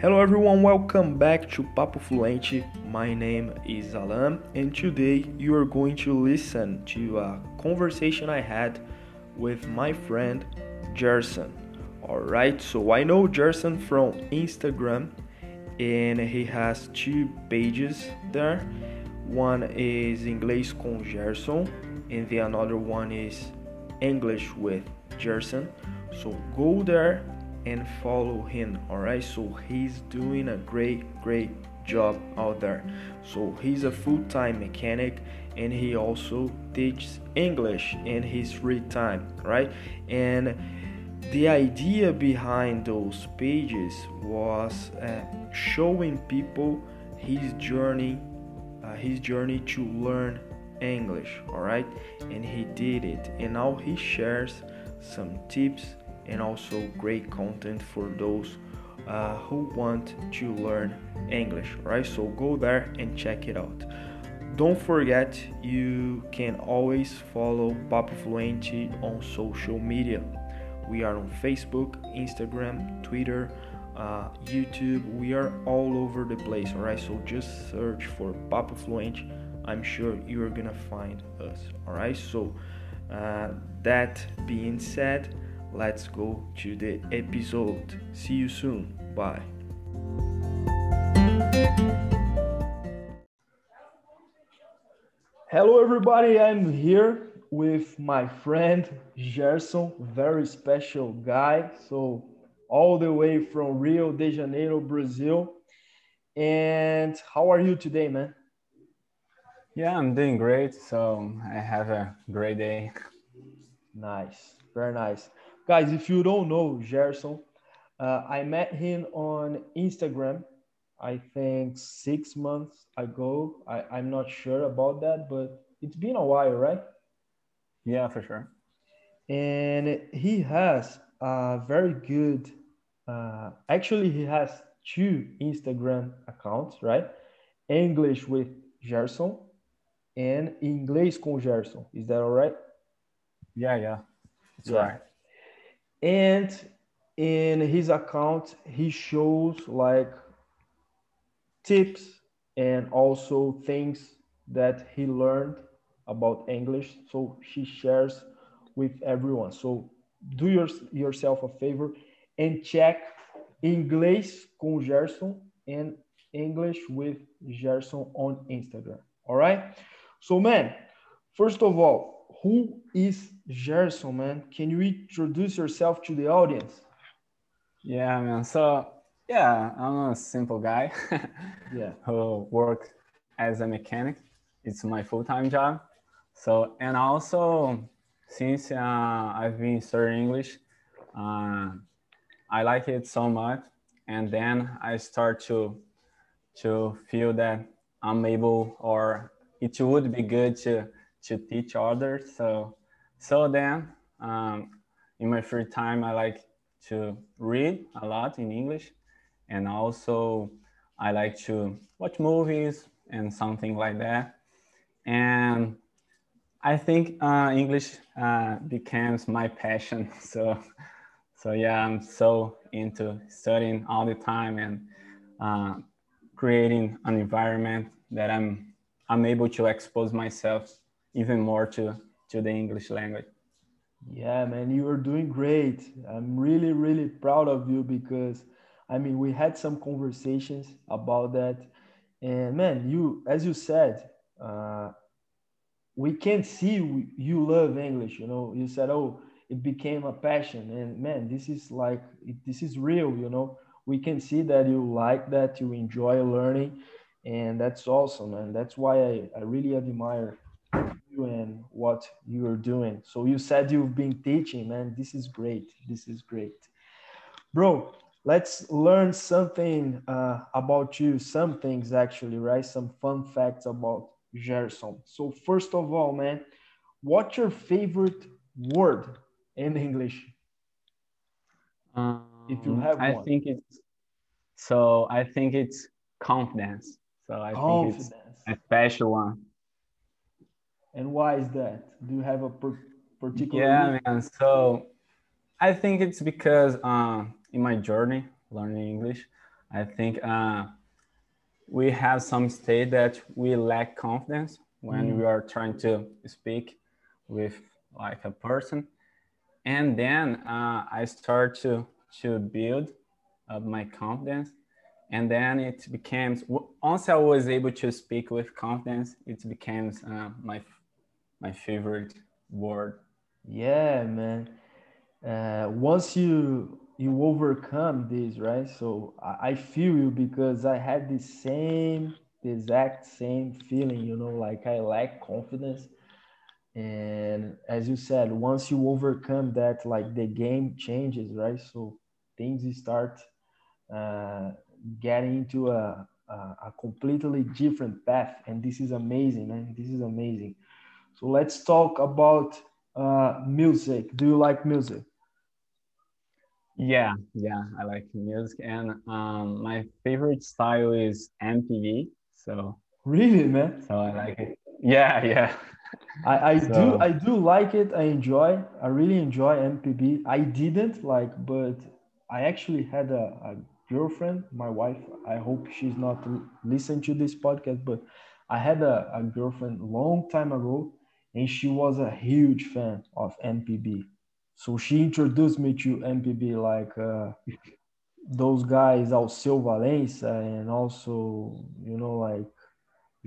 Hello everyone, welcome back to Papo Fluente. My name is Alan, and today you are going to listen to a conversation I had with my friend Gerson. Alright, so I know Gerson from Instagram, and he has two pages there. One is English com Gerson, and the another one is English with Gerson. So go there and follow him all right? So he's doing a great great job out there. So he's a full-time mechanic and he also teaches english in his free time right? And the idea behind those pages was uh, showing people his journey uh, his journey to learn english all right? And he did it. And now he shares some tips and also great content for those uh, who want to learn English. Right, so go there and check it out. Don't forget, you can always follow Papo Fluente on social media. We are on Facebook, Instagram, Twitter, uh, YouTube. We are all over the place. All right, so just search for Papo Fluente. I'm sure you are gonna find us. All right, so uh, that being said let's go to the episode. See you soon. Bye. Hello, everybody. I'm here with my friend Gerson, very special guy. So, all the way from Rio de Janeiro, Brazil. And how are you today, man? Yeah, I'm doing great. So, I have a great day. Nice, very nice. Guys, if you don't know Gerson, uh, I met him on Instagram, I think six months ago. I, I'm not sure about that, but it's been a while, right? Yeah, for sure. And he has a very good, uh, actually, he has two Instagram accounts, right? English with Gerson and Inglês com Gerson. Is that all right? Yeah, yeah. It's Yeah. right. And in his account he shows like tips and also things that he learned about english. So he shares with everyone. So do your, yourself a favor and check english com gerson and english with gerson on instagram. All right? So man first of all who is Gerson, man? Can you introduce yourself to the audience? Yeah, man. So, yeah, I'm a simple guy Yeah. who work as a mechanic. It's my full-time job. So, and also since uh, I've been studying English, uh, I like it so much. And then I start to to feel that I'm able, or it would be good to to teach others. So, so then um, in my free time, I like to read a lot in English, and also I like to watch movies and something like that. And I think uh, English uh, becomes my passion. So, so yeah, I'm so into studying all the time and uh, creating an environment that I'm I'm able to expose myself even more to to the English language. Yeah, man, you are doing great. I'm really, really proud of you because I mean, we had some conversations about that. And man, you, as you said, uh, we can see you love English. You know, you said, oh, it became a passion. And man, this is like, this is real, you know. We can see that you like that, you enjoy learning. And that's awesome. And that's why I, I really admire and what you're doing. So you said you've been teaching, man. This is great. This is great. Bro, let's learn something uh, about you, some things actually, right? Some fun facts about Gerson. So first of all, man, what's your favorite word in English? Um, If you have I one. think it's so. I think it's confidence. So I think it's a special one. And why is that? Do you have a per- particular Yeah, reason? man. So I think it's because um, in my journey learning English, I think uh, we have some state that we lack confidence when mm. we are trying to speak with like a person, and then uh, I start to to build up my confidence, and then it becomes once I was able to speak with confidence, it becomes uh, my my favorite word. Yeah, man. Uh, once you you overcome this, right? So I, I feel you because I had the same, the exact same feeling. You know, like I lack confidence, and as you said, once you overcome that, like the game changes, right? So things start uh, getting into a, a, a completely different path, and this is amazing, man. This is amazing. So let's talk about uh, music. Do you like music? Yeah, yeah, I like music, and um, my favorite style is MPB. So really, man. So I like it. Yeah, yeah. I, I so, do I do like it. I enjoy. I really enjoy MPB. I didn't like, but I actually had a, a girlfriend, my wife. I hope she's not listening to this podcast, but I had a, a girlfriend long time ago and she was a huge fan of MPB. So she introduced me to MPB, like uh, those guys, Alceu Valença, and also, you know, like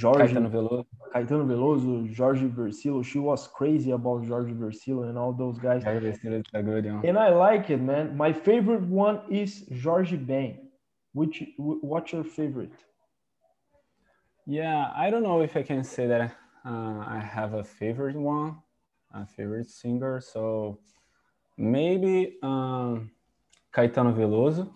Jorge Caetano Veloso. Caetano Veloso, Jorge Vercillo. She was crazy about Jorge Vercillo and all those guys. Jorge Vercillo is good, yeah. And I like it, man. My favorite one is Jorge Ben. Which, what's your favorite? Yeah, I don't know if I can say that uh, I have a favorite one, a favorite singer. So maybe um, Caetano Veloso,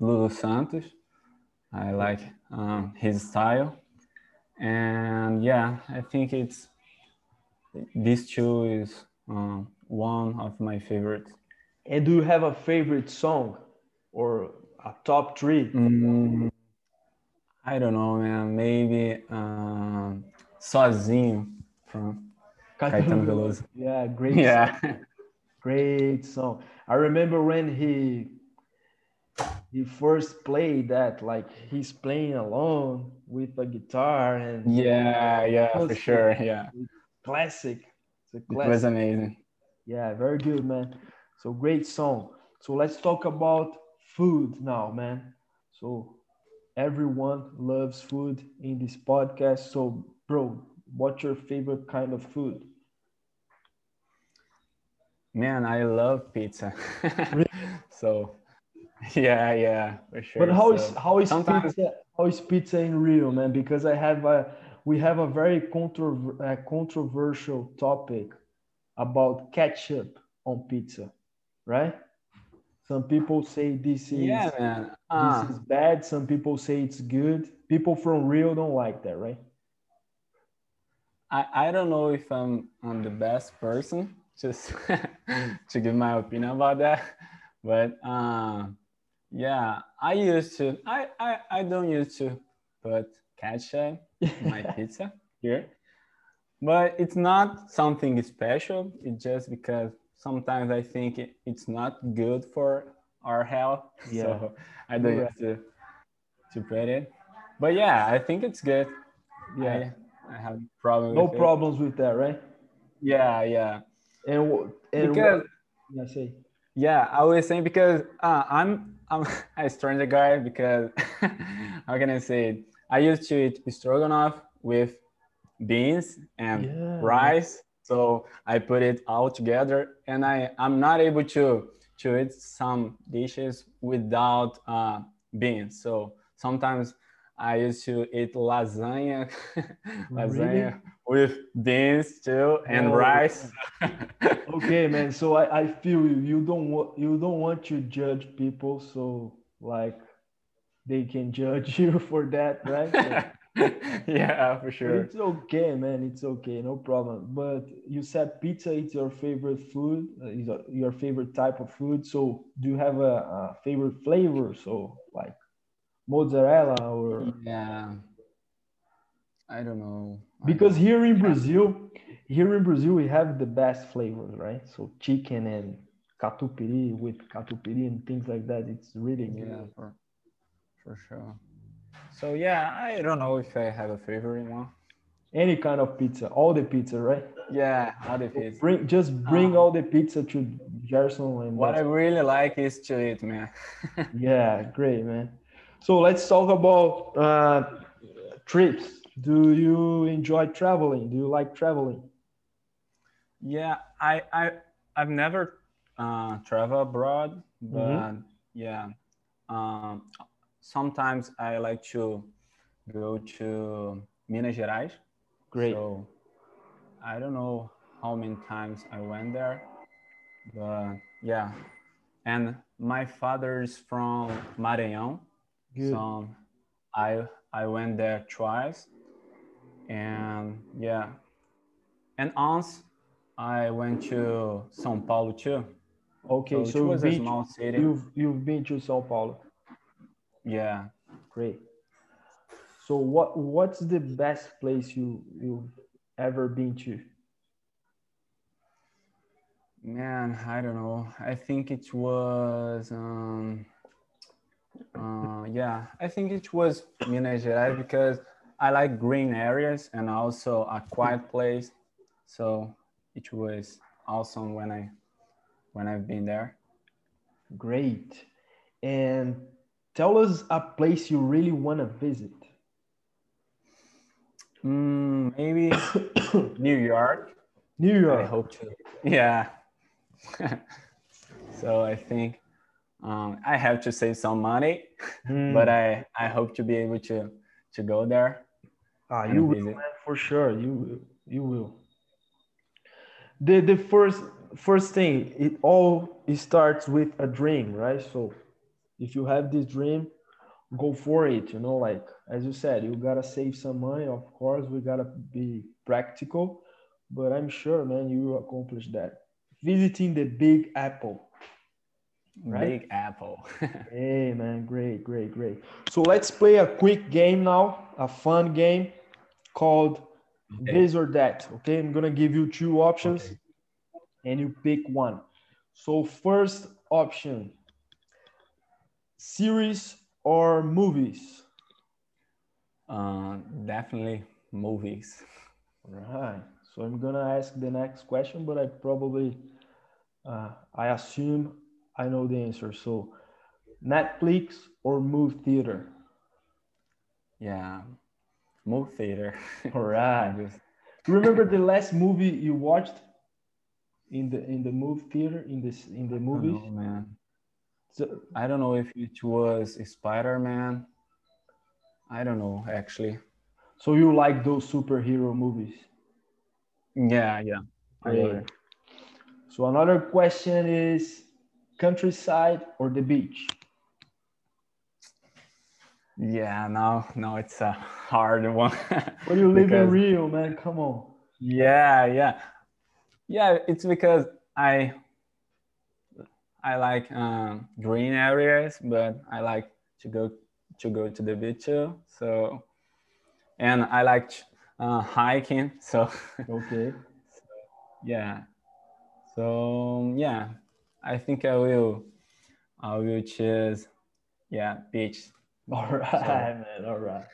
Lulu Santos. I like um, his style. And yeah, I think it's these two is um, one of my favorites. And do you have a favorite song or a top three? Mm, I don't know, man. Maybe um, Sozinho from Caetano Veloso. Yeah, great. Yeah. Song. Great song. I remember when he he first played that, like he's playing alone with a guitar and yeah, yeah, for sure. Yeah. Classic. It's a classic. It was amazing. Yeah, very good, man. So great song. So let's talk about food now, man. So everyone loves food in this podcast. So, bro, what's your favorite kind of food? Man, I love pizza. so, yeah, yeah, for sure. But how so, is how is sometimes... pizza? How is pizza in Rio, man? Because I have a we have a very controver- uh, controversial topic about ketchup on pizza, right? Some people say this is yeah, man. Uh, this is bad. Some people say it's good. People from Rio don't like that, right? I, I don't know if I'm I'm the best person just to give my opinion about that, but uh, yeah, I used to. I, I I don't used to put ketchup in my pizza here, but it's not something special. It's just because sometimes I think it's not good for our health. Yeah. So I don't yeah. to to put it. But yeah, I think it's good. Yeah, I, I have problem. No problems it. with that, right? Yeah, yeah. And, and because what, yeah, say. Yeah, I was saying because uh, I'm I'm a stranger guy because how can I say it? I used to eat stroganoff with beans and yeah. rice so I put it all together and I, I'm not able to, to eat some dishes without uh, beans. So sometimes I used to eat lasagna, lasagna really? with beans too and oh, rice. okay, man. So I, I feel you. You don't want you don't want to judge people, so like they can judge you for that, right? Yeah, for sure. It's okay, man. It's okay, no problem. But you said pizza is your favorite food, uh, is your favorite type of food. So do you have a, a favorite flavor? So like mozzarella or yeah, I don't know. Because here in Brazil, here in Brazil we have the best flavors, right? So chicken and catupiry with catupiry and things like that. It's really good. Yeah, for, for sure. So yeah, I don't know if I have a favorite one. Any kind of pizza, all the pizza, right? Yeah, all the pizza. Bring just bring Uh, all the pizza to Gerson and What I really like is to eat, man. yeah, great man. So let's talk about uh, trips. Do you enjoy traveling? Do you like traveling? Yeah, I I I've never uh, traveled abroad, but yeah, um, sometimes I like to go to Minas Gerais. Great. So I don't know how many times I went there, but yeah. And my father's from Maranhão, Good. so I I went there twice, and yeah. And once I went to São Paulo too. Okay, so, so it was a small city. you've you've been to Sao Paulo. Yeah. Great. So what what's the best place you you've ever been to? Man, I don't know. I think it was, um, uh, yeah, I think it was Minas Gerais because I like green areas and also a quiet place. So it was awesome when I when I've been there. Great. And tell us a place you really want to visit. Mm, maybe New York. New York. I hope to. Yeah. so I think um, I have to save some money, Hmm. but I I hope to be able to to go there. Ah, you will, man, for sure. You will. You will. The the first first thing, it all it starts with a dream, right? So if you have this dream, go for it. You know, like as you said, you gotta save some money. Of course, we gotta be practical, but I'm sure, man, you will accomplish that. Visiting the Big Apple. Right? Big Apple. Hey man, great, great, great. So let's play a quick game now, a fun game called Okay. this or that. Okay, I'm gonna give you two options Okay. and you pick one. So first option, series or movies? uh, definitely movies. Right. So I'm gonna ask the next question, but I probably, uh, I assume I know the answer. So Netflix or movie theater? Yeah, movie theater. All right. Just- Remember the last movie you watched in the in the movie theater in this in the I don't movie? man. So, I don't know if it was Spider Man. I don't know actually. so you like those superhero movies? Yeah, yeah. I it. So another question is countryside or the beach? Yeah, now now it's a hard one. But you live in Rio, man. Come on. Yeah, yeah, yeah. It's because I I like um, green areas, but I like to go to go to the beach too. So, and I like uh, hiking. So, Okay. yeah. So yeah, I think I will I will choose yeah beach. All right, man. All right.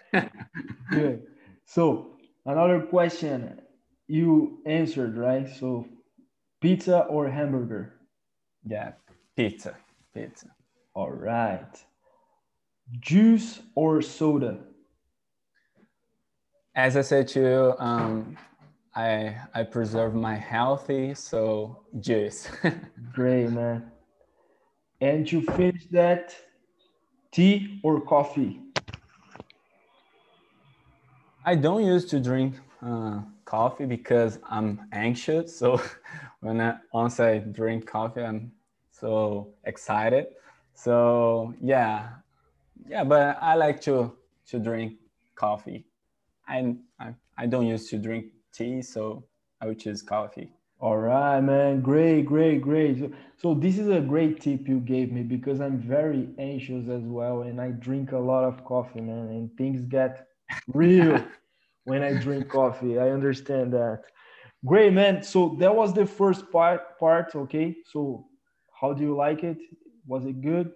Good. So another question you answered, right? So pizza or hamburger? Yeah, pizza, pizza. All right. Juice or soda? as I said to you, um, I I preserve my healthy, so juice. Great, man. And to finish that, tea or coffee? I don't used to drink uh, coffee because I'm anxious. So when I, once I drink coffee, I'm so excited. So yeah, yeah. But I like to to drink coffee. and I, I don't used to drink tea, so I would choose coffee. All right, man. Great, great, great. So, so this is a great tip you gave me because I'm very anxious as well, and I drink a lot of coffee, man, and things get real when I drink coffee. I understand that. Great, man. So that was the first part. Part, okay. So how do you like it? Was it good?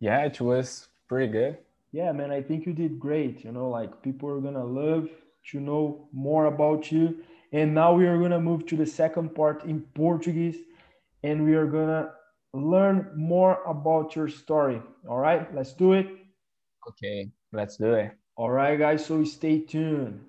Yeah, it was pretty good. Yeah, man, I think you did great. You know, like people are gonna love to know more about you. And now we are gonna move to the second part in Portuguese, and we are gonna learn more about your story. All right, let's do it. Okay, let's do it. All right, guys, so stay tuned.